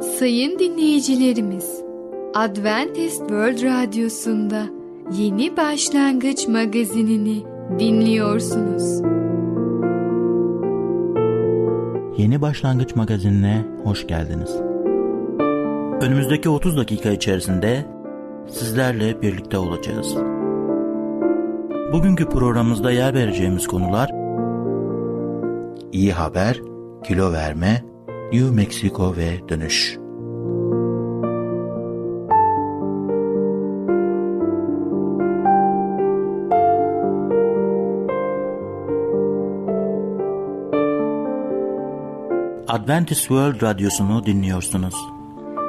Sayın dinleyicilerimiz, Adventist World Radyosu'nda Yeni Başlangıç magazinini dinliyorsunuz. Yeni Başlangıç magazinine hoş geldiniz. Önümüzdeki 30 dakika içerisinde sizlerle birlikte olacağız. Bugünkü programımızda yer vereceğimiz konular iyi haber, kilo verme, New Mexico ve dönüş. Adventist World Radyosu'nu dinliyorsunuz.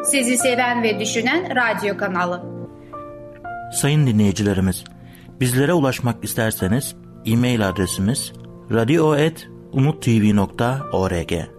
Sizi seven ve düşünen radyo kanalı. Sayın dinleyicilerimiz, bizlere ulaşmak isterseniz e-mail adresimiz radio.umutv.org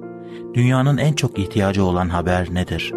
Dünyanın en çok ihtiyacı olan haber nedir?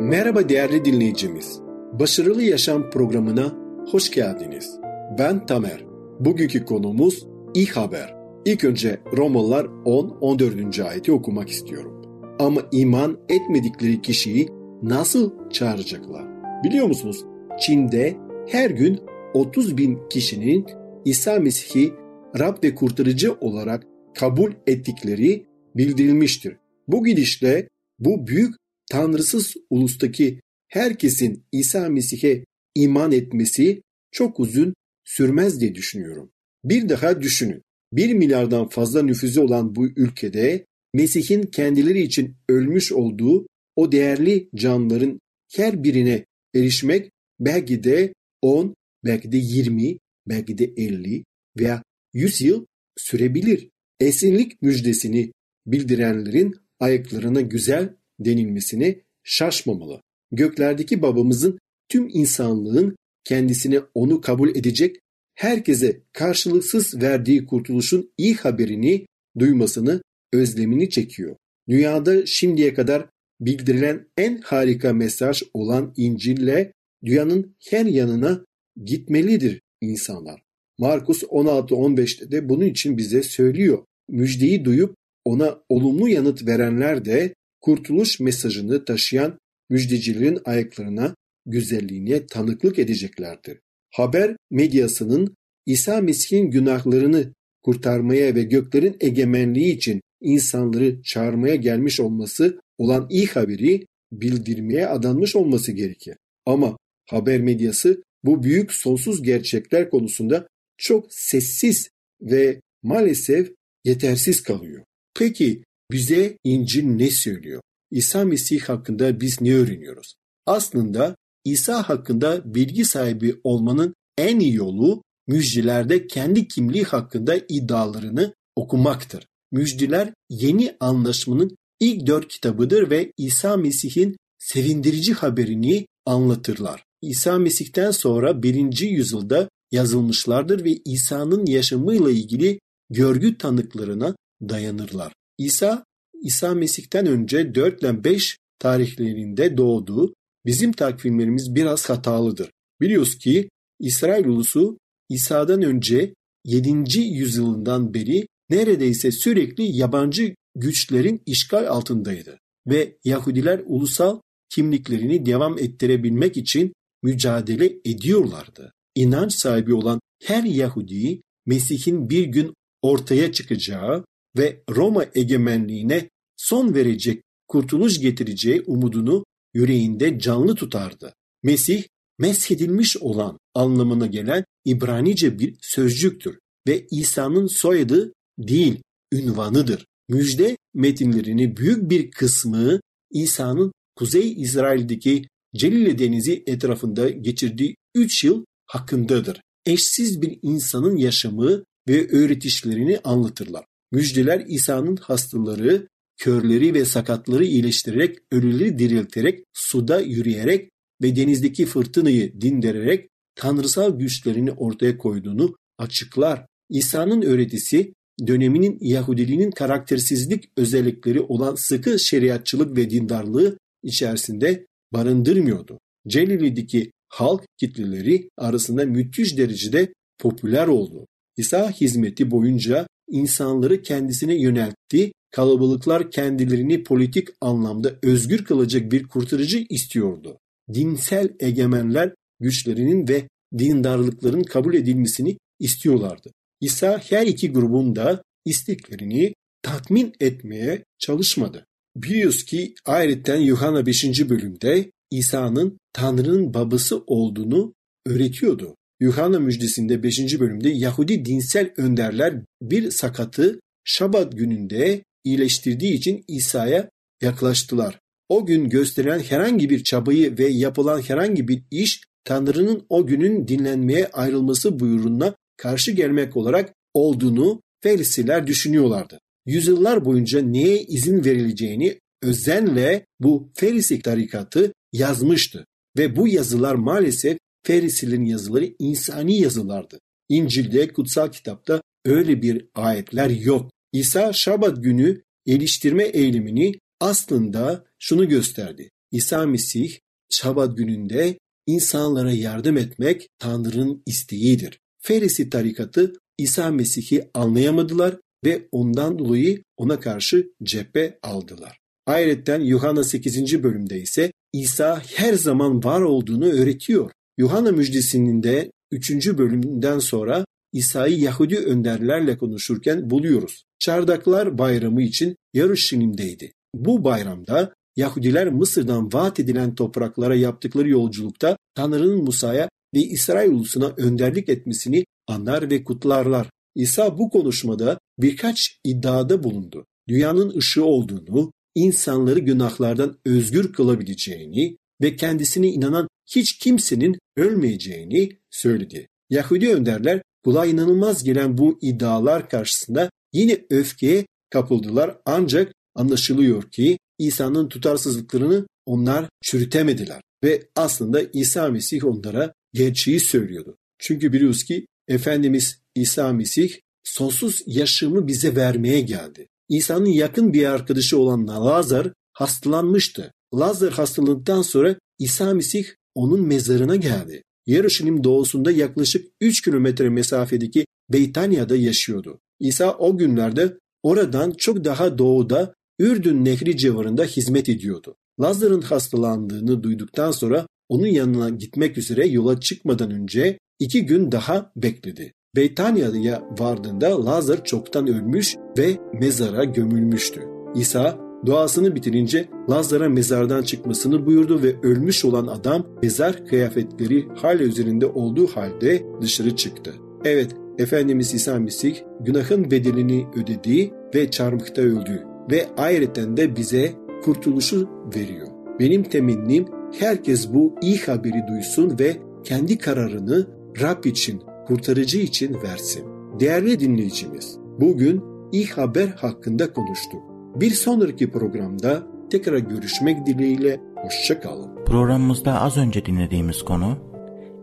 Merhaba değerli dinleyicimiz. Başarılı Yaşam programına hoş geldiniz. Ben Tamer. Bugünkü konumuz iyi haber. İlk önce Romalılar 10-14. ayeti okumak istiyorum. Ama iman etmedikleri kişiyi nasıl çağıracaklar? Biliyor musunuz? Çin'de her gün 30 bin kişinin İsa Mesih'i Rab ve kurtarıcı olarak kabul ettikleri bildirilmiştir. Bu gidişle bu büyük tanrısız ulustaki herkesin İsa Mesih'e iman etmesi çok uzun sürmez diye düşünüyorum. Bir daha düşünün. Bir milyardan fazla nüfuzu olan bu ülkede Mesih'in kendileri için ölmüş olduğu o değerli canların her birine erişmek belki de 10, belki de 20, belki de 50 veya 100 yıl sürebilir. Esinlik müjdesini bildirenlerin ayaklarına güzel denilmesine şaşmamalı. Göklerdeki babamızın tüm insanlığın kendisine onu kabul edecek, herkese karşılıksız verdiği kurtuluşun iyi haberini duymasını özlemini çekiyor. Dünyada şimdiye kadar bildirilen en harika mesaj olan İncil'le dünyanın her yanına gitmelidir insanlar. Markus 16-15'te de bunun için bize söylüyor. Müjdeyi duyup ona olumlu yanıt verenler de kurtuluş mesajını taşıyan müjdecilerin ayaklarına, güzelliğine tanıklık edeceklerdir. Haber medyasının İsa Mesih'in günahlarını kurtarmaya ve göklerin egemenliği için insanları çağırmaya gelmiş olması olan iyi haberi bildirmeye adanmış olması gerekir. Ama haber medyası bu büyük sonsuz gerçekler konusunda çok sessiz ve maalesef yetersiz kalıyor. Peki bize İncil ne söylüyor? İsa Mesih hakkında biz ne öğreniyoruz? Aslında İsa hakkında bilgi sahibi olmanın en iyi yolu müjdelerde kendi kimliği hakkında iddialarını okumaktır. Müjdeler yeni anlaşmanın ilk dört kitabıdır ve İsa Mesih'in sevindirici haberini anlatırlar. İsa Mesih'ten sonra birinci yüzyılda yazılmışlardır ve İsa'nın yaşamıyla ilgili görgü tanıklarına dayanırlar. İsa, İsa Mesih'ten önce 4 ile 5 tarihlerinde doğduğu bizim takvimlerimiz biraz hatalıdır. Biliyoruz ki İsrail ulusu İsa'dan önce 7. yüzyılından beri neredeyse sürekli yabancı güçlerin işgal altındaydı ve Yahudiler ulusal kimliklerini devam ettirebilmek için mücadele ediyorlardı. İnanç sahibi olan her Yahudi Mesih'in bir gün ortaya çıkacağı ve Roma egemenliğine son verecek, kurtuluş getireceği umudunu yüreğinde canlı tutardı. Mesih, meshedilmiş olan anlamına gelen İbranice bir sözcüktür ve İsa'nın soyadı değil, ünvanıdır. Müjde metinlerini büyük bir kısmı İsa'nın Kuzey İsrail'deki Celile Denizi etrafında geçirdiği 3 yıl hakkındadır. Eşsiz bir insanın yaşamı ve öğretişlerini anlatırlar. Müjdeler İsa'nın hastaları, körleri ve sakatları iyileştirerek, ölüleri dirilterek, suda yürüyerek ve denizdeki fırtınayı dindirerek tanrısal güçlerini ortaya koyduğunu açıklar. İsa'nın öğretisi döneminin Yahudiliğinin karaktersizlik özellikleri olan sıkı şeriatçılık ve dindarlığı içerisinde barındırmıyordu. Celili'deki halk kitleleri arasında müthiş derecede popüler oldu. İsa hizmeti boyunca insanları kendisine yöneltti, kalabalıklar kendilerini politik anlamda özgür kılacak bir kurtarıcı istiyordu. Dinsel egemenler güçlerinin ve dindarlıkların kabul edilmesini istiyorlardı. İsa her iki grubun da isteklerini tatmin etmeye çalışmadı. Biliyoruz ki ayrıca Yuhanna 5. bölümde İsa'nın Tanrı'nın babası olduğunu öğretiyordu. Yuhanna müjdesinde 5. bölümde Yahudi dinsel önderler bir sakatı Şabat gününde iyileştirdiği için İsa'ya yaklaştılar. O gün gösterilen herhangi bir çabayı ve yapılan herhangi bir iş Tanrı'nın o günün dinlenmeye ayrılması buyruğuna karşı gelmek olarak olduğunu Ferisiler düşünüyorlardı. Yüzyıllar boyunca neye izin verileceğini özenle bu Ferisi tarikatı yazmıştı. Ve bu yazılar maalesef Ferisilerin yazıları insani yazılardı. İncil'de, kutsal kitapta öyle bir ayetler yok. İsa Şabat günü geliştirme eylemini aslında şunu gösterdi. İsa Mesih Şabat gününde insanlara yardım etmek Tanrı'nın isteğidir. Ferisi tarikatı İsa Mesih'i anlayamadılar ve ondan dolayı ona karşı cephe aldılar. Ayrıca Yuhanna 8. bölümde ise İsa her zaman var olduğunu öğretiyor. Yuhanna müjdesinin de 3. bölümünden sonra İsa'yı Yahudi önderlerle konuşurken buluyoruz. Çardaklar bayramı için Yarışilim'deydi. Bu bayramda Yahudiler Mısır'dan vaat edilen topraklara yaptıkları yolculukta Tanrı'nın Musa'ya ve İsrail ulusuna önderlik etmesini anlar ve kutlarlar. İsa bu konuşmada birkaç iddiada bulundu. Dünyanın ışığı olduğunu, insanları günahlardan özgür kılabileceğini ve kendisine inanan hiç kimsenin ölmeyeceğini söyledi. Yahudi önderler kulağa inanılmaz gelen bu iddialar karşısında yine öfkeye kapıldılar ancak anlaşılıyor ki İsa'nın tutarsızlıklarını onlar çürütemediler ve aslında İsa Mesih onlara gerçeği söylüyordu. Çünkü biliyoruz ki Efendimiz İsa Mesih sonsuz yaşamı bize vermeye geldi. İsa'nın yakın bir arkadaşı olan Lazar hastalanmıştı. Lazar hastalıktan sonra İsa Mesih onun mezarına geldi. Yarışinim doğusunda yaklaşık 3 kilometre mesafedeki Beytanya'da yaşıyordu. İsa o günlerde oradan çok daha doğuda Ürdün Nehri civarında hizmet ediyordu. Lazar'ın hastalandığını duyduktan sonra onun yanına gitmek üzere yola çıkmadan önce iki gün daha bekledi. Beytanya'ya vardığında Lazar çoktan ölmüş ve mezara gömülmüştü. İsa duasını bitirince Lazar'a mezardan çıkmasını buyurdu ve ölmüş olan adam mezar kıyafetleri hala üzerinde olduğu halde dışarı çıktı. Evet, Efendimiz İsa Mesih günahın bedelini ödedi ve çarmıhta öldü ve ayrıca de bize kurtuluşu veriyor. Benim temennim herkes bu iyi haberi duysun ve kendi kararını Rab için, kurtarıcı için versin. Değerli dinleyicimiz, bugün iyi haber hakkında konuştuk. Bir sonraki programda tekrar görüşmek dileğiyle hoşçakalın. Programımızda az önce dinlediğimiz konu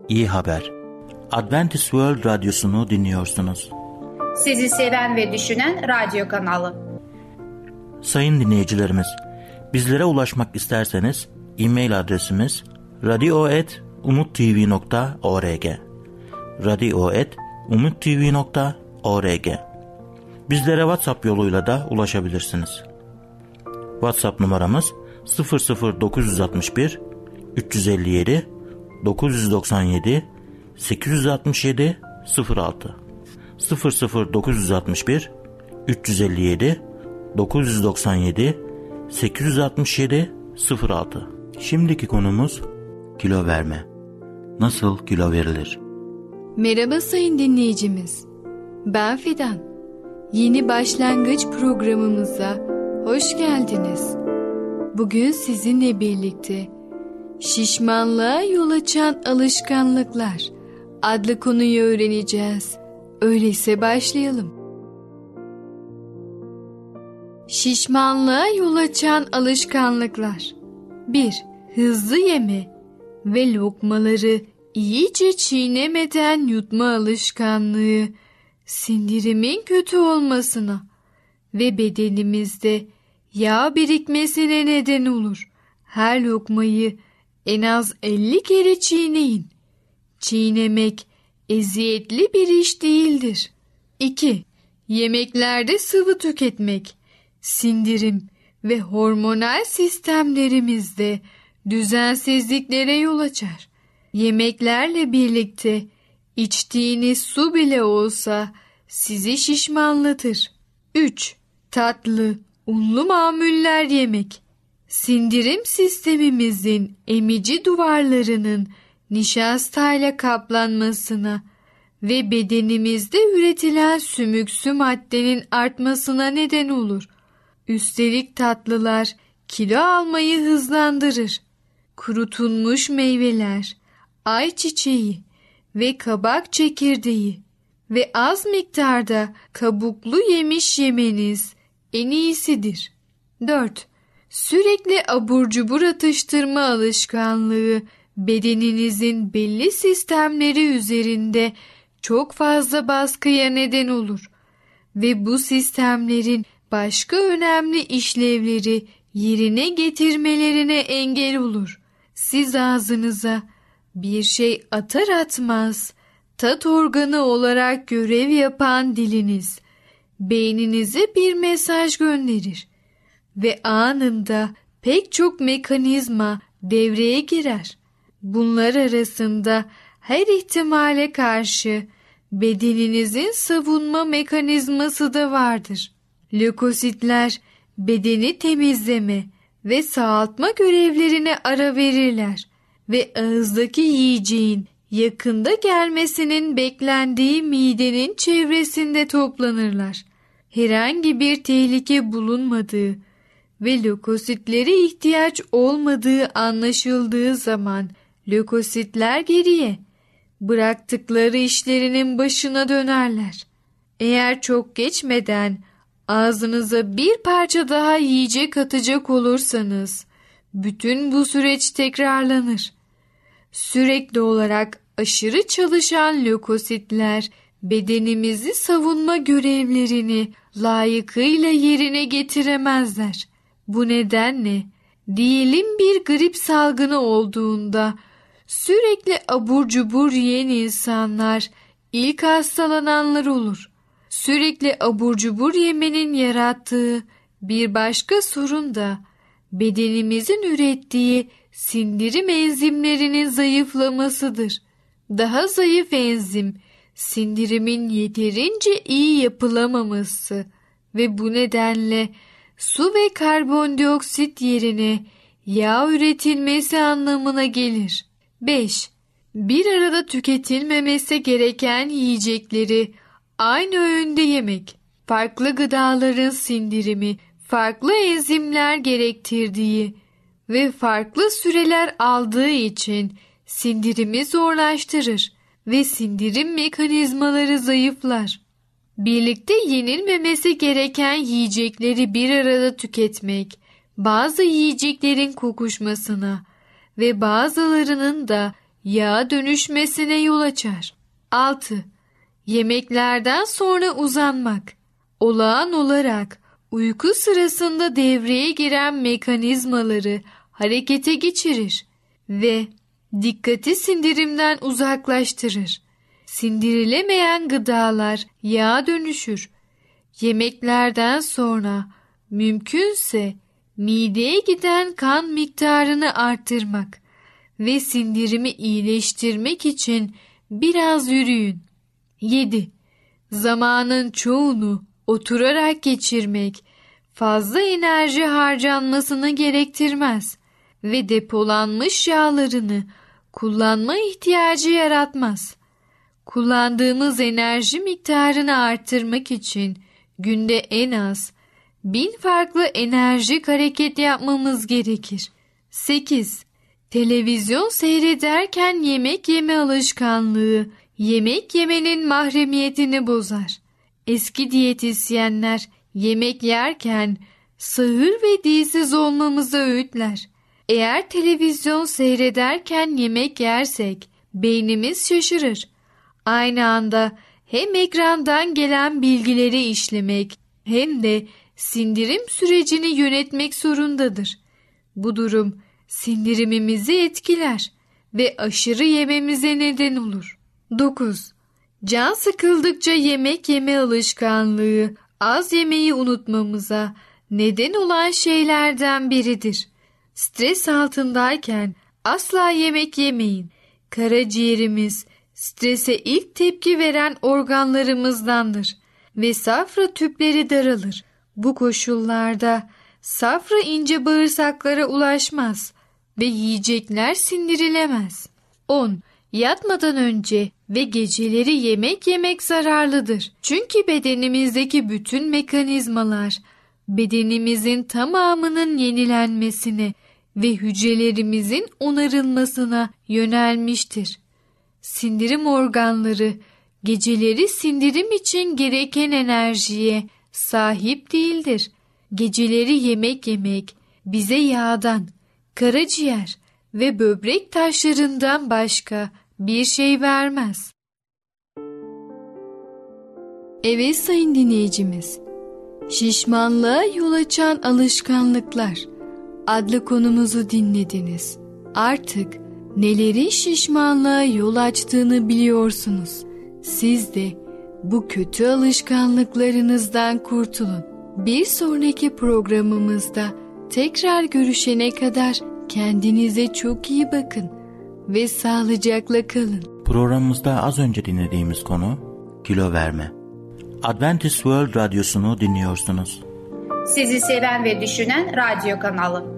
iyi haber. Adventist World Radyosunu dinliyorsunuz. Sizi seven ve düşünen radyo kanalı. Sayın dinleyicilerimiz, bizlere ulaşmak isterseniz e-mail adresimiz radio.umutv.org radio.umutv.org Bizlere WhatsApp yoluyla da ulaşabilirsiniz. WhatsApp numaramız 00961 357 997 867 06 00961 357 997 867 06 Şimdiki konumuz kilo verme. Nasıl kilo verilir? Merhaba sayın dinleyicimiz. Ben Fidan. Yeni başlangıç programımıza hoş geldiniz. Bugün sizinle birlikte Şişmanlığa yol açan alışkanlıklar adlı konuyu öğreneceğiz. Öyleyse başlayalım. Şişmanlığa yol açan alışkanlıklar 1. Hızlı yeme ve lokmaları iyice çiğnemeden yutma alışkanlığı sindirimin kötü olmasına ve bedenimizde yağ birikmesine neden olur. Her lokmayı en az 50 kere çiğneyin. Çiğnemek eziyetli bir iş değildir. 2. Yemeklerde sıvı tüketmek, sindirim ve hormonal sistemlerimizde düzensizliklere yol açar. Yemeklerle birlikte içtiğiniz su bile olsa sizi şişmanlatır. 3. Tatlı, unlu mamuller yemek. Sindirim sistemimizin emici duvarlarının nişastayla kaplanmasına ve bedenimizde üretilen sümüksü maddenin artmasına neden olur. Üstelik tatlılar kilo almayı hızlandırır. Kurutulmuş meyveler, ayçiçeği ve kabak çekirdeği ve az miktarda kabuklu yemiş yemeniz en iyisidir. 4. Sürekli abur cubur atıştırma alışkanlığı bedeninizin belli sistemleri üzerinde çok fazla baskıya neden olur ve bu sistemlerin başka önemli işlevleri yerine getirmelerine engel olur. Siz ağzınıza bir şey atar atmaz tat organı olarak görev yapan diliniz beyninize bir mesaj gönderir ve anında pek çok mekanizma devreye girer. Bunlar arasında her ihtimale karşı bedeninizin savunma mekanizması da vardır. Lökositler bedeni temizleme ve sağaltma görevlerine ara verirler ve ağızdaki yiyeceğin yakında gelmesinin beklendiği midenin çevresinde toplanırlar. Herhangi bir tehlike bulunmadığı ve lökositlere ihtiyaç olmadığı anlaşıldığı zaman lökositler geriye bıraktıkları işlerinin başına dönerler. Eğer çok geçmeden ağzınıza bir parça daha yiyecek atacak olursanız bütün bu süreç tekrarlanır. Sürekli olarak aşırı çalışan lökositler bedenimizi savunma görevlerini layıkıyla yerine getiremezler. Bu nedenle diyelim bir grip salgını olduğunda sürekli abur cubur yiyen insanlar ilk hastalananlar olur. Sürekli abur cubur yemenin yarattığı bir başka sorun da bedenimizin ürettiği sindirim enzimlerinin zayıflamasıdır. Daha zayıf enzim sindirimin yeterince iyi yapılamaması ve bu nedenle su ve karbondioksit yerine yağ üretilmesi anlamına gelir. 5. Bir arada tüketilmemesi gereken yiyecekleri aynı öğünde yemek. Farklı gıdaların sindirimi, farklı enzimler gerektirdiği ve farklı süreler aldığı için sindirimi zorlaştırır ve sindirim mekanizmaları zayıflar. Birlikte yenilmemesi gereken yiyecekleri bir arada tüketmek, bazı yiyeceklerin kokuşmasına ve bazılarının da yağa dönüşmesine yol açar. 6. Yemeklerden sonra uzanmak. Olağan olarak uyku sırasında devreye giren mekanizmaları harekete geçirir ve dikkati sindirimden uzaklaştırır. Sindirilemeyen gıdalar yağa dönüşür. Yemeklerden sonra mümkünse mideye giden kan miktarını arttırmak ve sindirimi iyileştirmek için biraz yürüyün. 7. Zamanın çoğunu oturarak geçirmek fazla enerji harcanmasını gerektirmez ve depolanmış yağlarını kullanma ihtiyacı yaratmaz. Kullandığımız enerji miktarını arttırmak için günde en az bin farklı enerjik hareket yapmamız gerekir. 8. Televizyon seyrederken yemek yeme alışkanlığı yemek yemenin mahremiyetini bozar. Eski diyetisyenler yemek yerken sağır ve dilsiz olmamızı öğütler. Eğer televizyon seyrederken yemek yersek beynimiz şaşırır. Aynı anda hem ekrandan gelen bilgileri işlemek hem de sindirim sürecini yönetmek zorundadır. Bu durum sindirimimizi etkiler ve aşırı yememize neden olur. 9. Can sıkıldıkça yemek yeme alışkanlığı az yemeği unutmamıza neden olan şeylerden biridir. Stres altındayken asla yemek yemeyin. Karaciğerimiz strese ilk tepki veren organlarımızdandır ve safra tüpleri daralır. Bu koşullarda safra ince bağırsaklara ulaşmaz ve yiyecekler sindirilemez. 10. Yatmadan önce ve geceleri yemek yemek zararlıdır. Çünkü bedenimizdeki bütün mekanizmalar bedenimizin tamamının yenilenmesine ve hücrelerimizin onarılmasına yönelmiştir. Sindirim organları geceleri sindirim için gereken enerjiye sahip değildir. Geceleri yemek yemek bize yağdan, karaciğer ve böbrek taşlarından başka bir şey vermez. Evet sayın dinleyicimiz, şişmanlığa yol açan alışkanlıklar adlı konumuzu dinlediniz. Artık nelerin şişmanlığa yol açtığını biliyorsunuz. Siz de bu kötü alışkanlıklarınızdan kurtulun. Bir sonraki programımızda tekrar görüşene kadar kendinize çok iyi bakın ve sağlıcakla kalın. Programımızda az önce dinlediğimiz konu kilo verme. Adventist World Radyosu'nu dinliyorsunuz. Sizi seven ve düşünen radyo kanalı.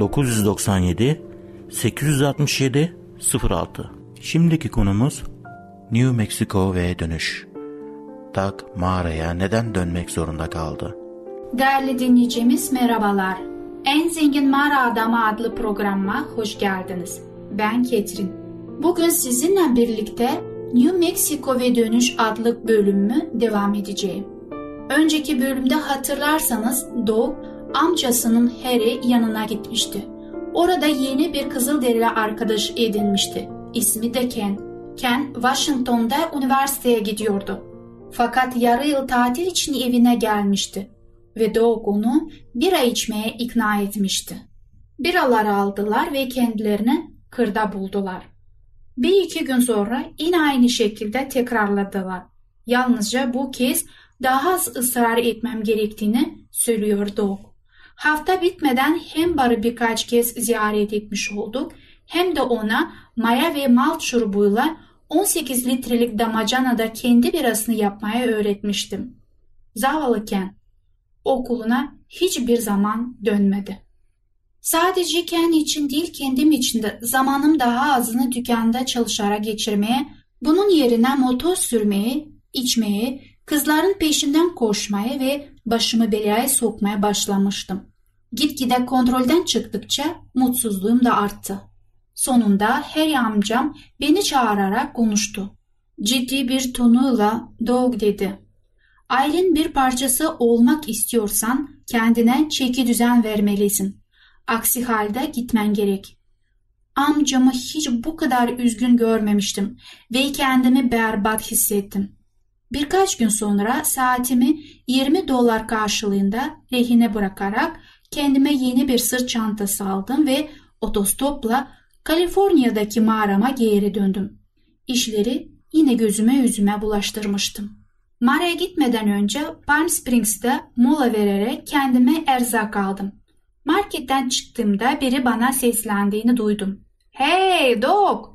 997 867 06 Şimdiki konumuz New Mexico ve dönüş. Doug mağaraya neden dönmek zorunda kaldı? Değerli dinleyicimiz merhabalar. En Zengin Mağara Adamı adlı programıma hoş geldiniz. Ben Ketrin. Bugün sizinle birlikte New Mexico ve Dönüş adlı bölümü devam edeceğim. Önceki bölümde hatırlarsanız Doug amcasının Harry yanına gitmişti. Orada yeni bir Kızılderili arkadaş edinmişti. İsmi de Ken. Ken, Washington'da üniversiteye gidiyordu. Fakat yarı yıl tatil için evine gelmişti ve Doug onu bira içmeye ikna etmişti. Biralar aldılar ve kendilerini kırda buldular. Bir iki gün sonra yine aynı şekilde tekrarladılar. Yalnızca bu kez daha az ısrar etmem gerektiğini söylüyor Doug. Hafta bitmeden hem barı birkaç kez ziyaret etmiş olduk hem de ona maya ve malt şurubuyla 18 litrelik damacanada kendi birasını yapmaya öğretmiştim. Zavallı Ken okuluna hiçbir zaman dönmedi. Sadece Ken için değil kendim için de zamanım daha azını dükkanda çalışarak geçirmeye, bunun yerine motor sürmeye, içmeye, kızların peşinden koşmaya ve başımı belaya sokmaya başlamıştım. Gitgide kontrolden çıktıkça mutsuzluğum da arttı. Sonunda Harry amcam beni çağırarak konuştu. Ciddi bir tonuyla Dog dedi. Ailen bir parçası olmak istiyorsan kendine çeki düzen vermelisin. Aksi halde gitmen gerek. Amcamı hiç bu kadar üzgün görmemiştim ve kendimi berbat hissettim. Birkaç gün sonra saatimi 20 dolar karşılığında rehine bırakarak kendime yeni bir sırt çantası aldım ve otostopla Kaliforniya'daki mağarama geri döndüm. İşleri yine gözüme yüzüme bulaştırmıştım. Mağaraya gitmeden önce Palm Springs'te mola vererek kendime erzak aldım. Marketten çıktığımda biri bana seslendiğini duydum. Hey Doc!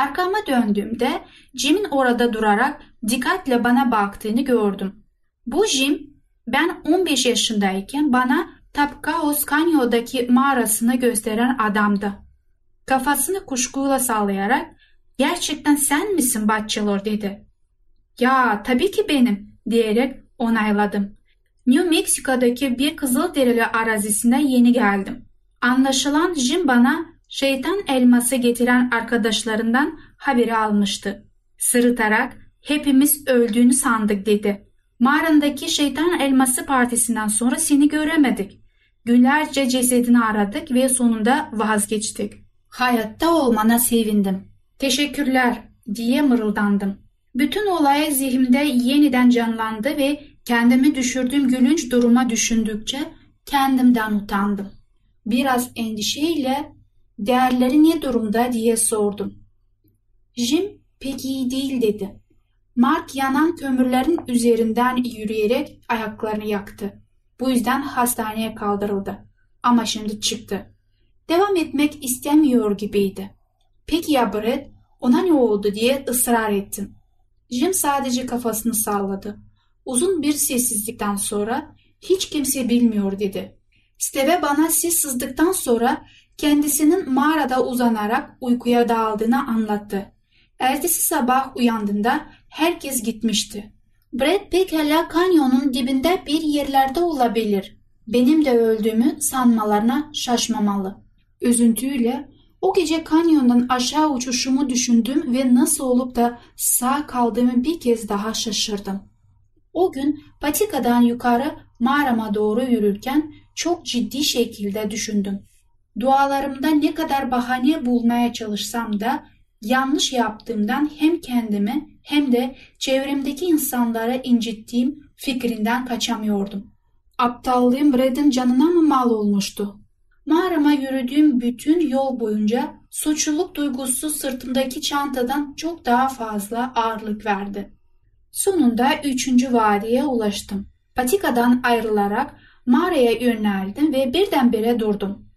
Arkama döndüğümde Jim'in orada durarak dikkatle bana baktığını gördüm. Bu Jim ben 15 yaşındayken bana Tapkaos Kanyo'daki mağarasını gösteren adamdı. Kafasını kuşkuyla sallayarak gerçekten sen misin Bachelor dedi. Ya tabii ki benim diyerek onayladım. New Mexico'daki bir Kızılderili arazisine yeni geldim. Anlaşılan Jim bana şeytan elması getiren arkadaşlarından haberi almıştı. Sırıtarak hepimiz öldüğünü sandık dedi. Mağarandaki şeytan elması partisinden sonra seni göremedik. Günlerce cesedini aradık ve sonunda vazgeçtik. Hayatta olmana sevindim. Teşekkürler diye mırıldandım. Bütün olay zihnimde yeniden canlandı ve kendimi düşürdüğüm gülünç duruma düşündükçe kendimden utandım. Biraz endişeyle değerleri ne durumda diye sordum. Jim pek iyi değil dedi. Mark yanan kömürlerin üzerinden yürüyerek ayaklarını yaktı. Bu yüzden hastaneye kaldırıldı. Ama şimdi çıktı. Devam etmek istemiyor gibiydi. Peki ya Brett? Ona ne oldu diye ısrar ettim. Jim sadece kafasını salladı. Uzun bir sessizlikten sonra hiç kimse bilmiyor dedi. Steve bana sis sızdıktan sonra kendisinin mağarada uzanarak uykuya daldığını anlattı. Ertesi sabah uyandığında herkes gitmişti. Brad pekala kanyonun dibinde bir yerlerde olabilir. Benim de öldüğümü sanmalarına şaşmamalı. Üzüntüyle o gece kanyondan aşağı uçuşumu düşündüm ve nasıl olup da sağ kaldığımı bir kez daha şaşırdım. O gün patikadan yukarı mağarama doğru yürürken çok ciddi şekilde düşündüm. Dualarımda ne kadar bahane bulmaya çalışsam da yanlış yaptığımdan hem kendimi hem de çevremdeki insanlara incittiğim fikrinden kaçamıyordum. Aptallığım Red'in canına mı mal olmuştu? Mağarama yürüdüğüm bütün yol boyunca suçluluk duygusu sırtımdaki çantadan çok daha fazla ağırlık verdi. Sonunda üçüncü vadiye ulaştım. Patikadan ayrılarak mağaraya yöneldim ve birdenbire durdum.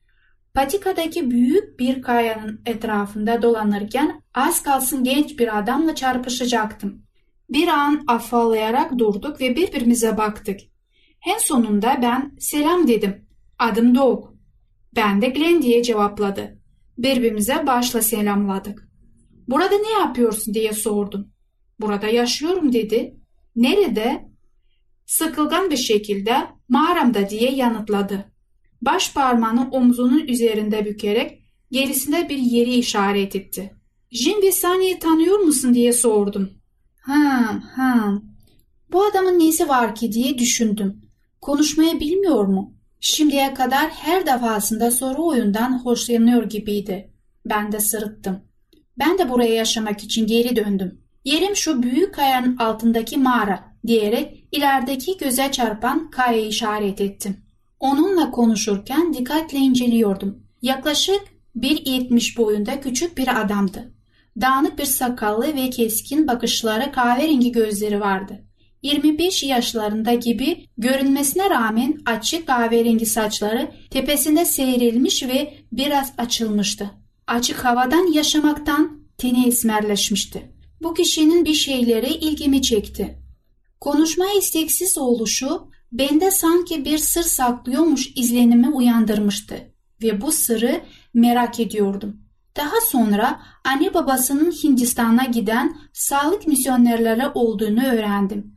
Patikadaki büyük bir kayanın etrafında dolanırken az kalsın genç bir adamla çarpışacaktım. Bir an afallayarak durduk ve birbirimize baktık. En sonunda ben selam dedim. Adım Doğuk. Ben de Glenn diye cevapladı. Birbirimize başla selamladık. Burada ne yapıyorsun diye sordum. Burada yaşıyorum dedi. Nerede? Sıkılgan bir şekilde mağaramda diye yanıtladı. Baş parmağını omzunun üzerinde bükerek gerisinde bir yeri işaret etti. Jim ve Sunny'i tanıyor musun diye sordum. Ha ha. Bu adamın nesi var ki diye düşündüm. Konuşmayı bilmiyor mu? Şimdiye kadar her defasında soru oyundan hoşlanıyor gibiydi. Ben de sırıttım. Ben de buraya yaşamak için geri döndüm. Yerim şu büyük kayanın altındaki mağara diyerek ilerideki göze çarpan kayayı işaret ettim. Onunla konuşurken dikkatle inceliyordum. Yaklaşık 1.70 boyunda küçük bir adamdı. Dağınık bir sakallı ve keskin bakışları kahverengi gözleri vardı. 25 yaşlarında gibi görünmesine rağmen açık kahverengi saçları tepesinde seyrilmiş ve biraz açılmıştı. Açık havadan yaşamaktan teni esmerleşmişti. Bu kişinin bir şeyleri ilgimi çekti. Konuşma isteksiz oluşu bende sanki bir sır saklıyormuş izlenimi uyandırmıştı ve bu sırrı merak ediyordum. Daha sonra anne babasının Hindistan'a giden sağlık misyonerleri olduğunu öğrendim.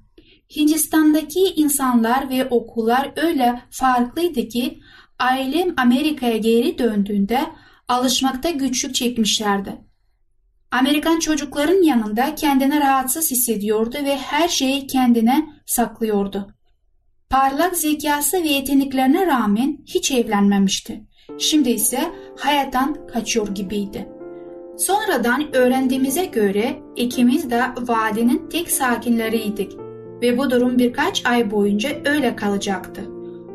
Hindistan'daki insanlar ve okullar öyle farklıydı ki ailem Amerika'ya geri döndüğünde alışmakta güçlük çekmişlerdi. Amerikan çocukların yanında kendini rahatsız hissediyordu ve her şeyi kendine saklıyordu. Parlak zekası ve yeteneklerine rağmen hiç evlenmemişti. Şimdi ise hayattan kaçıyor gibiydi. Sonradan öğrendiğimize göre ikimiz de vadinin tek sakinleriydik ve bu durum birkaç ay boyunca öyle kalacaktı.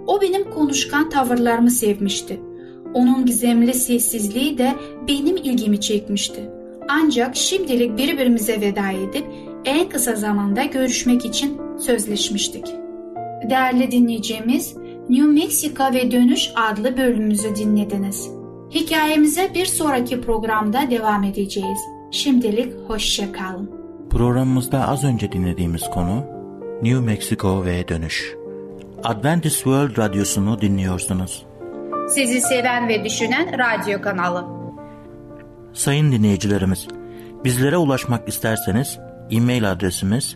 O benim konuşkan tavırlarımı sevmişti. Onun gizemli sessizliği de benim ilgimi çekmişti. Ancak şimdilik birbirimize veda edip en kısa zamanda görüşmek için sözleşmiştik. Değerli dinleyeceğimiz New Mexico ve Dönüş adlı bölümümüzü dinlediniz. Hikayemize bir sonraki programda devam edeceğiz. Şimdilik hoşça kalın. Programımızda az önce dinlediğimiz konu New Mexico ve dönüş. Adventist World Radyosu'nu dinliyorsunuz. Sizi seven ve düşünen radyo kanalı. Sayın dinleyicilerimiz, bizlere ulaşmak isterseniz e-mail adresimiz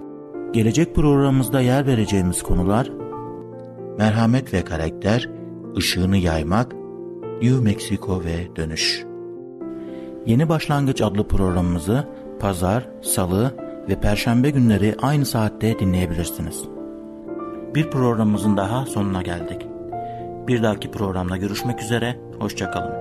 Gelecek programımızda yer vereceğimiz konular merhamet ve karakter, ışığını yaymak, New Mexico ve dönüş. Yeni Başlangıç adlı programımızı pazar, salı ve perşembe günleri aynı saatte dinleyebilirsiniz. Bir programımızın daha sonuna geldik. Bir dahaki programda görüşmek üzere, hoşçakalın.